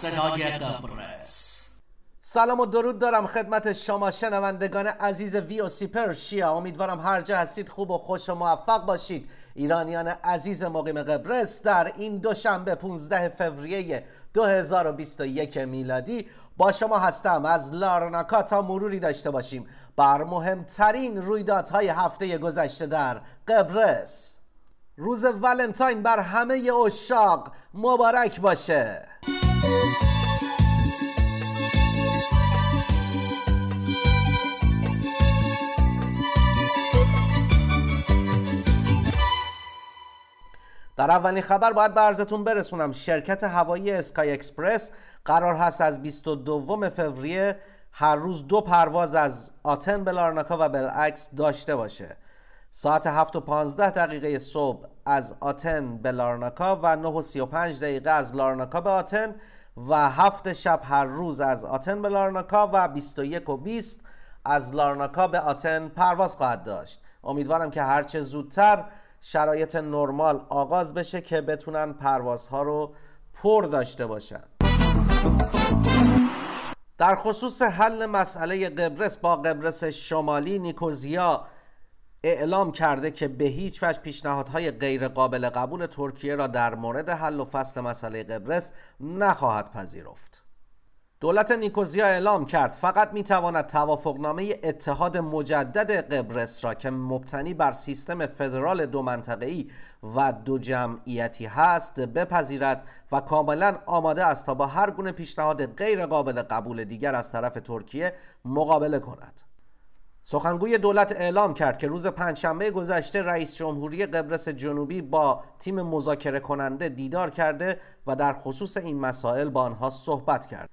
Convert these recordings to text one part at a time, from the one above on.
صدای قبرس سلام و درود دارم خدمت شما شنوندگان عزیز وی او سی پرشیا امیدوارم هر جا هستید خوب و خوش و موفق باشید. ایرانیان عزیز مقیم قبرس در این دوشنبه 15 فوریه 2021 میلادی با شما هستم. از لارناکا تا مروری داشته باشیم. بر مهمترین رویدادهای هفته گذشته در قبرس. روز ولنتاین بر همه اشاق مبارک باشه. در اولین خبر باید به عرضتون برسونم. شرکت هوایی اسکای اکسپرس قرار هست از 22 فوریه هر روز دو پرواز از آتن به لارناکا و بالعکس داشته باشه. ساعت 7 و 15 دقیقه صبح از آتن به لارناکا و 9 و 35 دقیقه از لارناکا به آتن و هفت شب هر روز از آتن به لارناکا و 21 و 20 از لارناکا به آتن پرواز خواهد داشت. امیدوارم که هرچه زودتر شرایط نرمال آغاز بشه که بتونن پروازها رو پر داشته باشن. در خصوص حل مسئله قبرس با قبرس شمالی نیکوزیا اعلام کرده که به هیچ وجه پیشنهادهای غیر قابل قبول ترکیه را در مورد حل و فصل مسئله قبرس نخواهد پذیرفت. دولت نیکوزیا اعلام کرد فقط می‌تواند توافقنامه اتحاد مجدد قبرس را که مبتنی بر سیستم فدرال دو منطقه‌ای و دو جمعیتی هست بپذیرد و کاملا آماده است تا با هر گونه پیشنهاد غیر قابل قبول دیگر از طرف ترکیه مقابله کند. سخنگوی دولت اعلام کرد که روز پنجشنبه گذشته رئیس جمهوری قبرس جنوبی با تیم مذاکره کننده دیدار کرده و در خصوص این مسائل با آنها صحبت کرد.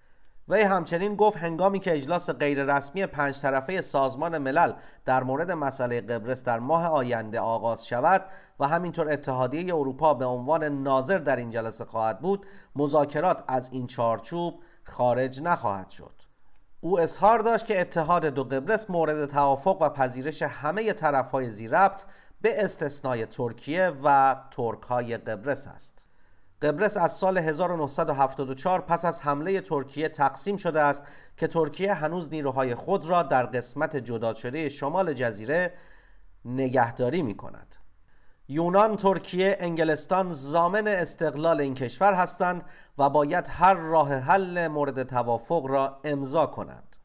وی همچنین گفت هنگامی که اجلاس غیررسمی پنج طرفه سازمان ملل در مورد مسئله قبرس در ماه آینده آغاز شود و همینطور اتحادیه اروپا به عنوان ناظر در این جلسه خواهد بود مذاکرات از این چارچوب خارج نخواهد شد او اظهار داشت که اتحاد دو قبرس مورد توافق و پذیرش همه طرفهای زیربط به استثنای ترکیه و ترک های قبرس است قبرس از سال 1974 پس از حمله ترکیه تقسیم شده است که ترکیه هنوز نیروهای خود را در قسمت جدا شده شمال جزیره نگهداری می کند. یونان، ترکیه، انگلستان زامن استقلال این کشور هستند و باید هر راه حل مورد توافق را امضا کنند.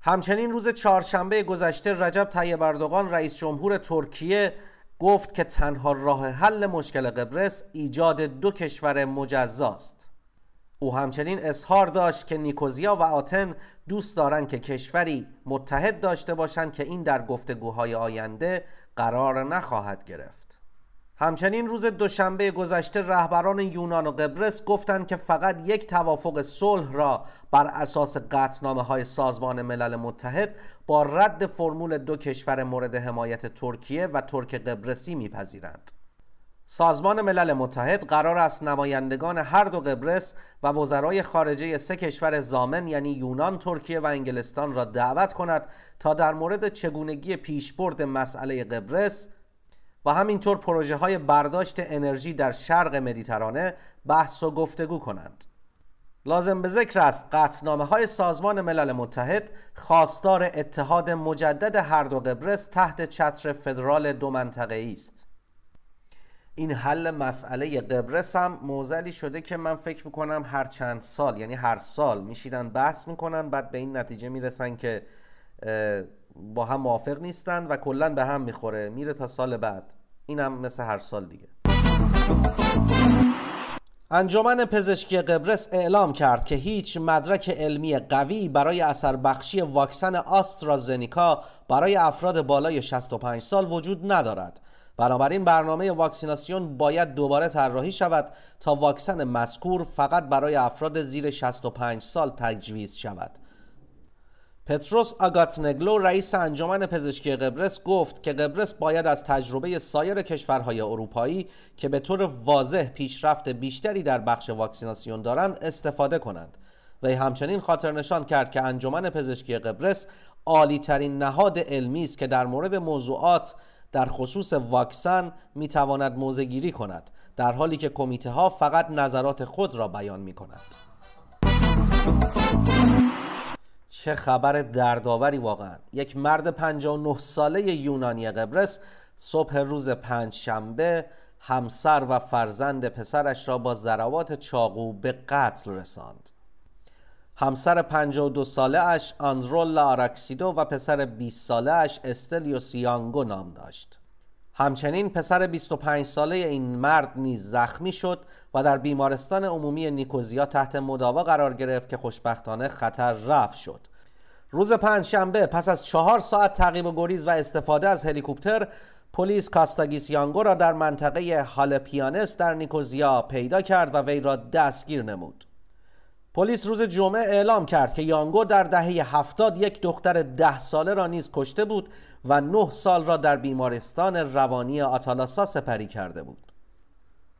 همچنین روز چهارشنبه گذشته رجب طیب اردوغان رئیس جمهور ترکیه گفت که تنها راه حل مشکل قبرس ایجاد دو کشور مجزاست او همچنین اظهار داشت که نیکوزیا و آتن دوست دارند که کشوری متحد داشته باشند که این در گفتگوهای آینده قرار نخواهد گرفت همچنین روز دوشنبه گذشته رهبران یونان و قبرس گفتند که فقط یک توافق صلح را بر اساس قطنامه های سازمان ملل متحد با رد فرمول دو کشور مورد حمایت ترکیه و ترک قبرسی میپذیرند. سازمان ملل متحد قرار است نمایندگان هر دو قبرس و وزرای خارجه سه کشور زامن یعنی یونان، ترکیه و انگلستان را دعوت کند تا در مورد چگونگی پیشبرد مسئله قبرس و همینطور پروژه های برداشت انرژی در شرق مدیترانه بحث و گفتگو کنند. لازم به ذکر است قطنامه های سازمان ملل متحد خواستار اتحاد مجدد هر دو قبرس تحت چتر فدرال دو منطقه است. این حل مسئله قبرس هم موزلی شده که من فکر می‌کنم هر چند سال یعنی هر سال میشیدن بحث می‌کنن بعد به این نتیجه می‌رسن که با هم موافق نیستن و کلا به هم می‌خوره. میره تا سال بعد. اینم مثل هر سال دیگه. انجمن پزشکی قبرس اعلام کرد که هیچ مدرک علمی قوی برای اثر بخشی واکسن آسترازنیکا برای افراد بالای 65 سال وجود ندارد. بنابراین برنامه واکسیناسیون باید دوباره طراحی شود تا واکسن مذکور فقط برای افراد زیر 65 سال تجویز شود. پتروس آگاتنگلو رئیس انجمن پزشکی قبرس گفت که قبرس باید از تجربه سایر کشورهای اروپایی که به طور واضح پیشرفت بیشتری در بخش واکسیناسیون دارند استفاده کنند و همچنین خاطر نشان کرد که انجمن پزشکی قبرس عالی ترین نهاد علمی است که در مورد موضوعات در خصوص واکسن می تواند موزگیری کند در حالی که کمیته ها فقط نظرات خود را بیان می کنند. چه خبر دردآوری واقعا. یک مرد 59 ساله یونانی قبرس صبح روز پنج شنبه همسر و فرزند پسرش را با ضربات چاقو به قتل رساند. همسر 52 ساله اش آندرولا آراکسیدو و پسر 20 ساله اش استلیو سیانگو نام داشت. همچنین پسر 25 ساله این مرد نیز زخمی شد و در بیمارستان عمومی نیکوزیا تحت مداوا قرار گرفت که خوشبختانه خطر رفع شد. روز پنجشنبه پس از چهار ساعت تعقیب و گریز و استفاده از هلیکوپتر پلیس کاستاگیس یانگو را در منطقه هالپیانس در نیکوزیا پیدا کرد و وی را دستگیر نمود. پلیس روز جمعه اعلام کرد که یانگو در دهه هفتاد یک دختر ده ساله را نیز کشته بود و نه سال را در بیمارستان روانی آتالاسا سپری کرده بود.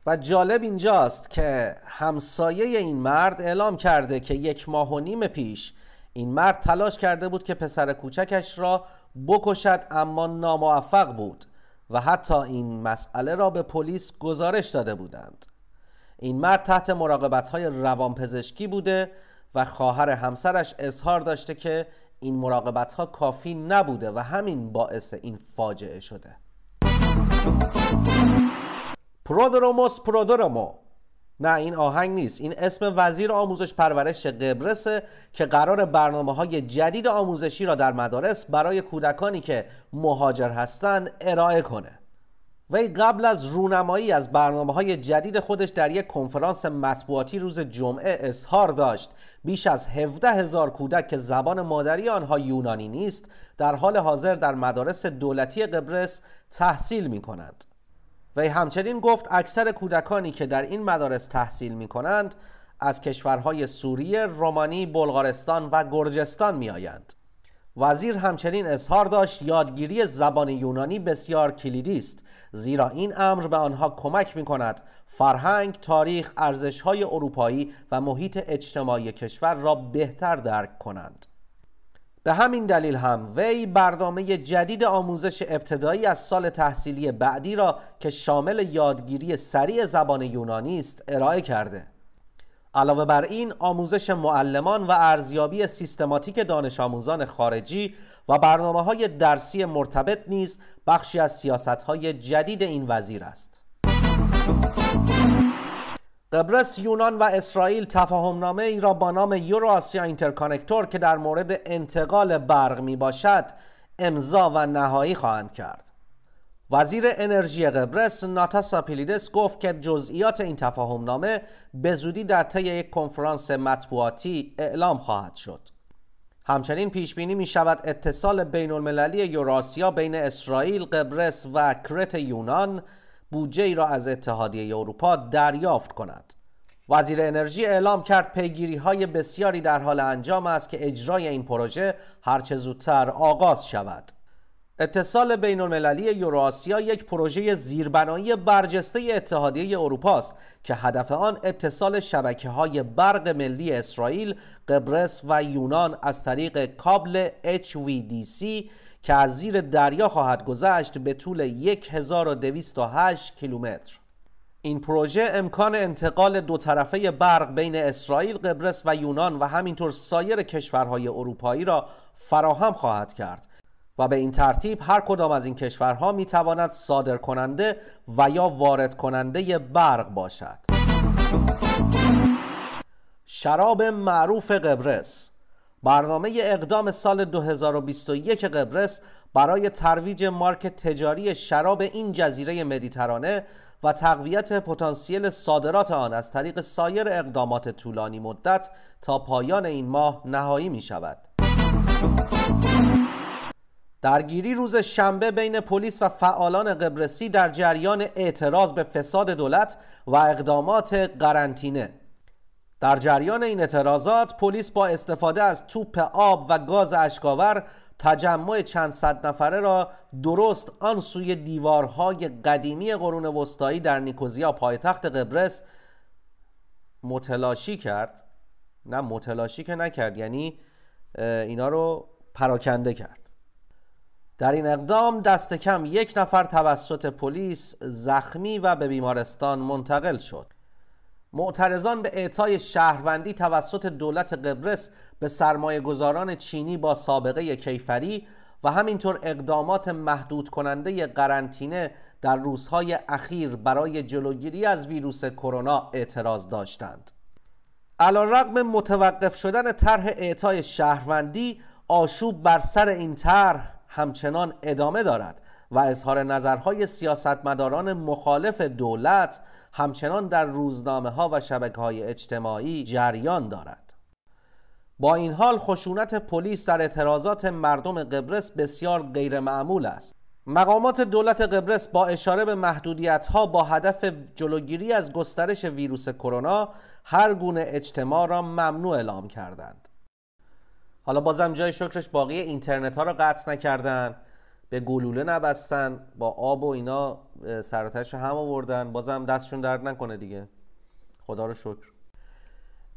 و جالب اینجاست که همسایه این مرد اعلام کرده که یک ماه و نیم پیش این مرد تلاش کرده بود که پسر کوچکش را بکشد اما ناموفق بود و حتی این مسئله را به پلیس گزارش داده بودند. این مرد تحت مراقبت های روانپزشکی بوده و خواهر همسرش اظهار داشته که این مراقبت ها کافی نبوده و همین باعث این فاجعه شده. پرودروموس پرودرومو نه این آهنگ نیست. این اسم وزیر آموزش پرورش قبرسه که قرار برنامه های جدید آموزشی را در مدارس برای کودکانی که مهاجر هستند ارائه کنه. وی قبل از رونمایی از برنامه های جدید خودش در یک کنفرانس مطبوعاتی روز جمعه اظهار داشت. بیش از 17 هزار کودک که زبان مادری آنها یونانی نیست در حال حاضر در مدارس دولتی قبرس تحصیل می کنند وی همچنین گفت اکثر کودکانی که در این مدارس تحصیل می کنند از کشورهای سوریه، رومانی، بلغارستان و گرجستان می آیند. وزیر همچنین اظهار داشت یادگیری زبان یونانی بسیار کلیدی است زیرا این امر به آنها کمک می کند فرهنگ، تاریخ، ارزش‌های اروپایی و محیط اجتماعی کشور را بهتر درک کنند. به همین دلیل هم وی برنامه جدید آموزش ابتدایی از سال تحصیلی بعدی را که شامل یادگیری سریع زبان یونانی است ارائه کرده. علاوه بر این آموزش معلمان و ارزیابی سیستماتیک دانش آموزان خارجی و برنامه های درسی مرتبط نیز بخشی از سیاست های جدید این وزیر است. قبرس یونان و اسرائیل تفاهمنامه ای را با نام EuroAsia Interconnector که در مورد انتقال برق می باشد امضا و نهایی خواهند کرد. وزیر انرژی قبرس ناتاسا پیلیدس گفت که جزئیات این تفاهمنامه به زودی در طی یک کنفرانس مطبوعاتی اعلام خواهد شد. همچنین پیش بینی می شود اتصال بین المللی یوراسیا بین اسرائیل، قبرس و کرت یونان بودجه ای را از اتحادیه اروپا دریافت کند. وزیر انرژی اعلام کرد پیگیری های بسیاری در حال انجام است که اجرای این پروژه هرچه زودتر آغاز شود. اتصال بین المللی یوراسیا یک پروژه زیربنایی برجسته اتحادیه اروپا است که هدف آن اتصال شبکه های برق ملی اسرائیل، قبرس و یونان از طریق کابل HVDC که از زیر دریا خواهد گذشت به طول 1208 کیلومتر. این پروژه امکان انتقال دو طرفه برق بین اسرائیل، قبرس و یونان و همینطور سایر کشورهای اروپایی را فراهم خواهد کرد و به این ترتیب هر کدام از این کشورها می تواند صادر کننده و یا وارد کننده برق باشد شراب معروف قبرس برنامه اقدام سال 2021 قبرس برای ترویج مارک تجاری شراب این جزیره مدیترانه و تقویت پتانسیل صادرات آن از طریق سایر اقدامات طولانی مدت تا پایان این ماه نهایی می شود. درگیری روز شنبه بین پلیس و فعالان قبرسی در جریان اعتراض به فساد دولت و اقدامات قرنطینه در جریان این اعتراضات پلیس با استفاده از توپ آب و گاز اشکاور تجمع چند صد نفره را درست آن سوی دیوارهای قدیمی قرون وسطایی در نیکوزیا پایتخت قبرس متلاشی کرد. نه متلاشی که نکرد یعنی اینا رو پراکنده کرد. در این اقدام دست کم یک نفر توسط پلیس زخمی و به بیمارستان منتقل شد. معترضان به اعطای شهروندی توسط دولت قبرس به سرمایه گذاران چینی با سابقه کیفری و همینطور اقدامات محدود کننده قرنطینه در روزهای اخیر برای جلوگیری از ویروس کرونا اعتراض داشتند. علیرغم متوقف شدن طرح اعطای شهروندی آشوب بر سر این طرح همچنان ادامه دارد و اظهار نظرهای سیاستمداران مخالف دولت همچنان در روزنامه ها و شبکه های اجتماعی جریان دارد. با این حال خشونت پلیس در اعتراضات مردم قبرس بسیار غیرمعمول است. مقامات دولت قبرس با اشاره به محدودیت ها با هدف جلوگیری از گسترش ویروس کرونا هر گونه اجتماع را ممنوع اعلام کردند. حالا بازم جای شکرش باقی اینترنت ها را قطع نکردن. به گلوله نبستن با آب و اینا سراتش هم آوردن. بازم دستشون درد نکنه دیگه. خدا رو شکر.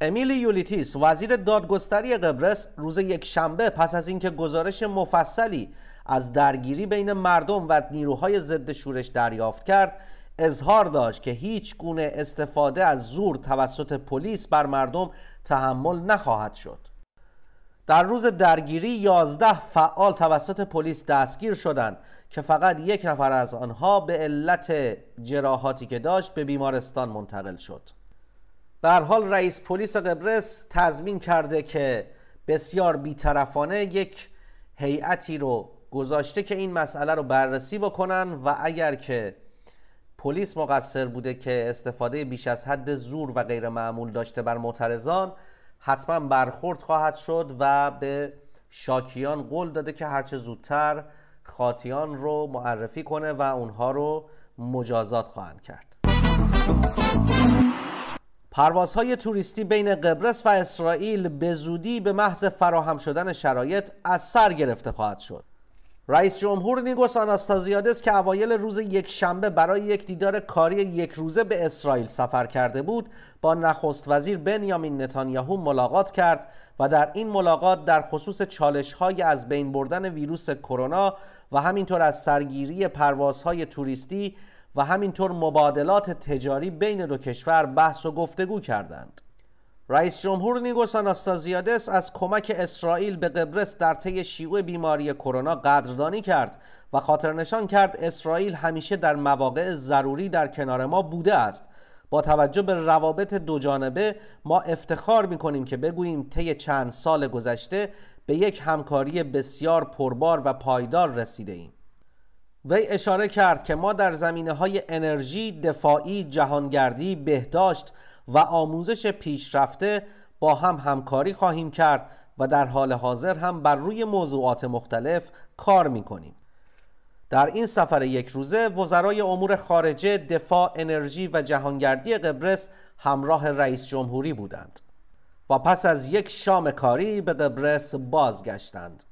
امیلی یولیتیس وزیر دادگستری قبرس روز یک شنبه پس از اینکه گزارش مفصلی از درگیری بین مردم و نیروهای ضد شورش دریافت کرد اظهار داشت که هیچ گونه استفاده از زور توسط پلیس بر مردم تحمل نخواهد شد. در روز درگیری 11 فعال توسط پلیس دستگیر شدند که فقط یک نفر از آنها به علت جراحاتی که داشت به بیمارستان منتقل شد. به حال رئیس پلیس قبرس تضمین کرده که بسیار بیطرفانه یک هیئتی رو گذاشته که این مسئله رو بررسی بکنن و اگر که پلیس مقصر بوده که استفاده بیش از حد زور و غیر معمول داشته بر معترضان حتما برخورد خواهد شد و به شاکیان قول داده که هرچه زودتر خاطیان رو معرفی کنه و اونها رو مجازات خواهند کرد. پروازهای توریستی بین قبرس و اسرائیل به زودی به محض فراهم شدن شرایط از سر گرفته خواهد شد. رئیس جمهور نیگوس آناستازیادس که اوایل روز یک شنبه برای یک دیدار کاری یک روزه به اسرائیل سفر کرده بود با نخست وزیر بنیامین نتانیاهو ملاقات کرد و در این ملاقات در خصوص چالش های از بین بردن ویروس کرونا و همینطور از سرگیری پروازهای توریستی و همینطور مبادلات تجاری بین دو کشور بحث و گفتگو کردند. رئیس جمهور نیگوس آناستازیادس از کمک اسرائیل به قبرس در طی شیوع بیماری کرونا قدردانی کرد و خاطر نشان کرد اسرائیل همیشه در مواقع ضروری در کنار ما بوده است. با توجه به روابط دو جانبه ما افتخار می کنیم که بگوییم طی چند سال گذشته به یک همکاری بسیار پربار و پایدار رسیده ایم. وی اشاره کرد که ما در زمینه های انرژی، دفاعی، جهانگردی، بهداشت و آموزش پیشرفته با هم همکاری خواهیم کرد و در حال حاضر هم بر روی موضوعات مختلف کار می کنیم. در این سفر یک روزه وزرای امور خارجه، دفاع، انرژی و جهانگردی قبرس همراه رئیس جمهوری بودند و پس از یک شام کاری به قبرس بازگشتند.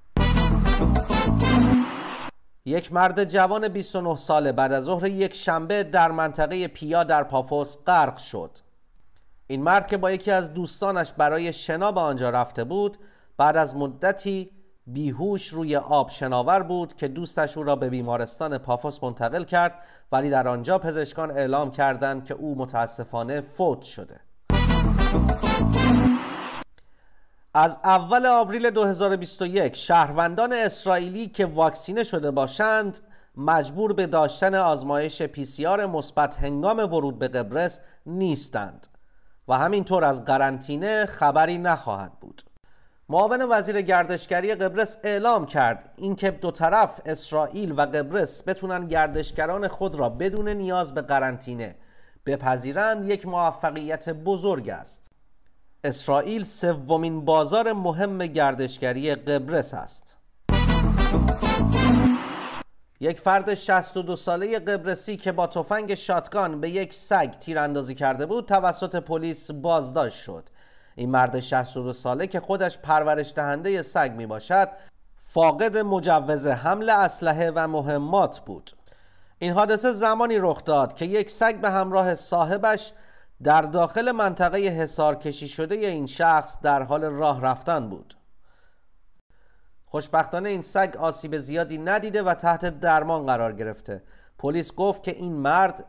یک مرد جوان 29 ساله بعد از ظهر یک شنبه در منطقه پیا در پافوس غرق شد. این مرد که با یکی از دوستانش برای شنا به آنجا رفته بود بعد از مدتی بیهوش روی آب شناور بود که دوستش او را به بیمارستان پافوس منتقل کرد ولی در آنجا پزشکان اعلام کردند که او متاسفانه فوت شده. از اول آوریل 2021 شهروندان اسرائیلی که واکسینه شده باشند مجبور به داشتن آزمایش پی مثبت هنگام ورود به قبرس نیستند. و همینطور از قرنطینه خبری نخواهد بود. معاون وزیر گردشگری قبرس اعلام کرد اینکه دو طرف اسرائیل و قبرس بتونن گردشگران خود را بدون نیاز به قرنطینه بپذیرند. یک موفقیت بزرگ است. اسرائیل سومین بازار مهم گردشگری قبرس است. یک فرد 62 ساله قبرسی که با تفنگ شاتگان به یک سگ تیراندازی کرده بود توسط پلیس بازداشت شد. این مرد 62 ساله که خودش پرورش دهنده سگ می باشد فاقد مجوز حمل اسلحه و مهمات بود. این حادثه زمانی رخ داد که یک سگ به همراه صاحبش در داخل منطقه حسار کشی شده این شخص در حال راه رفتن بود. خوشبختانه این سگ آسیب زیادی ندیده و تحت درمان قرار گرفته. پلیس گفت که این مرد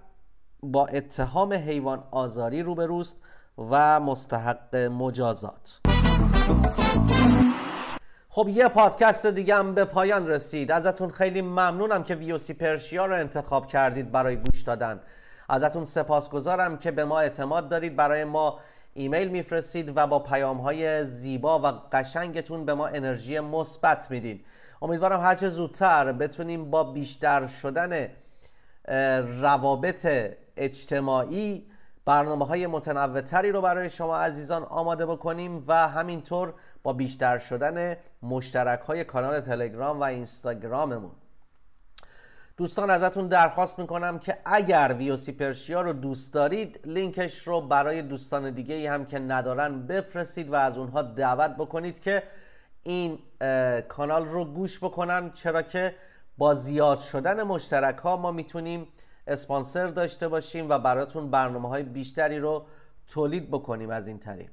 با اتهام حیوان آزاری روبروست و مستحق مجازات. خب یه پادکست دیگه هم به پایان رسید. ازتون خیلی ممنونم که ویوسی پرشیا رو انتخاب کردید برای گوش دادن. ازتون سپاسگزارم که به ما اعتماد دارید. برای ما ایمیل میفرستید و با پیام های زیبا و قشنگتون به ما انرژی مثبت میدین. امیدوارم هرچه زودتر بتونیم با بیشتر شدن روابط اجتماعی برنامه های متنوعتری رو برای شما عزیزان آماده بکنیم و همینطور با بیشتر شدن مشترک های کانال تلگرام و اینستاگراممون. دوستان ازتون درخواست می‌کنم که اگر ویوسی پرشیا رو دوست دارید لینکش رو برای دوستان دیگه ای هم که ندارن بفرستید و از اونها دعوت بکنید که این کانال رو گوش بکنن. چرا که با زیاد شدن مشترک ها ما می‌تونیم اسپانسر داشته باشیم و براتون برنامه های بیشتری رو تولید بکنیم از این طریق.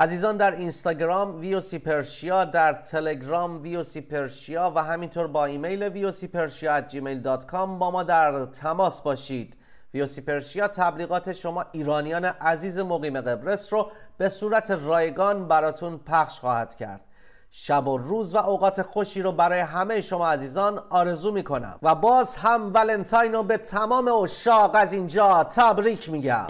عزیزان در اینستاگرام VOC Persia در تلگرام VOC Persia و همینطور با ایمیل VOC Persia gmail.com با ما در تماس باشید. VOC Persia تبلیغات شما ایرانیان عزیز مقیم قبرس رو به صورت رایگان براتون پخش خواهد کرد. شب و روز و اوقات خوشی رو برای همه شما عزیزان آرزو می‌کنم و باز هم ولنتاین رو به تمام اشاق از اینجا تبریک میگم.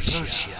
是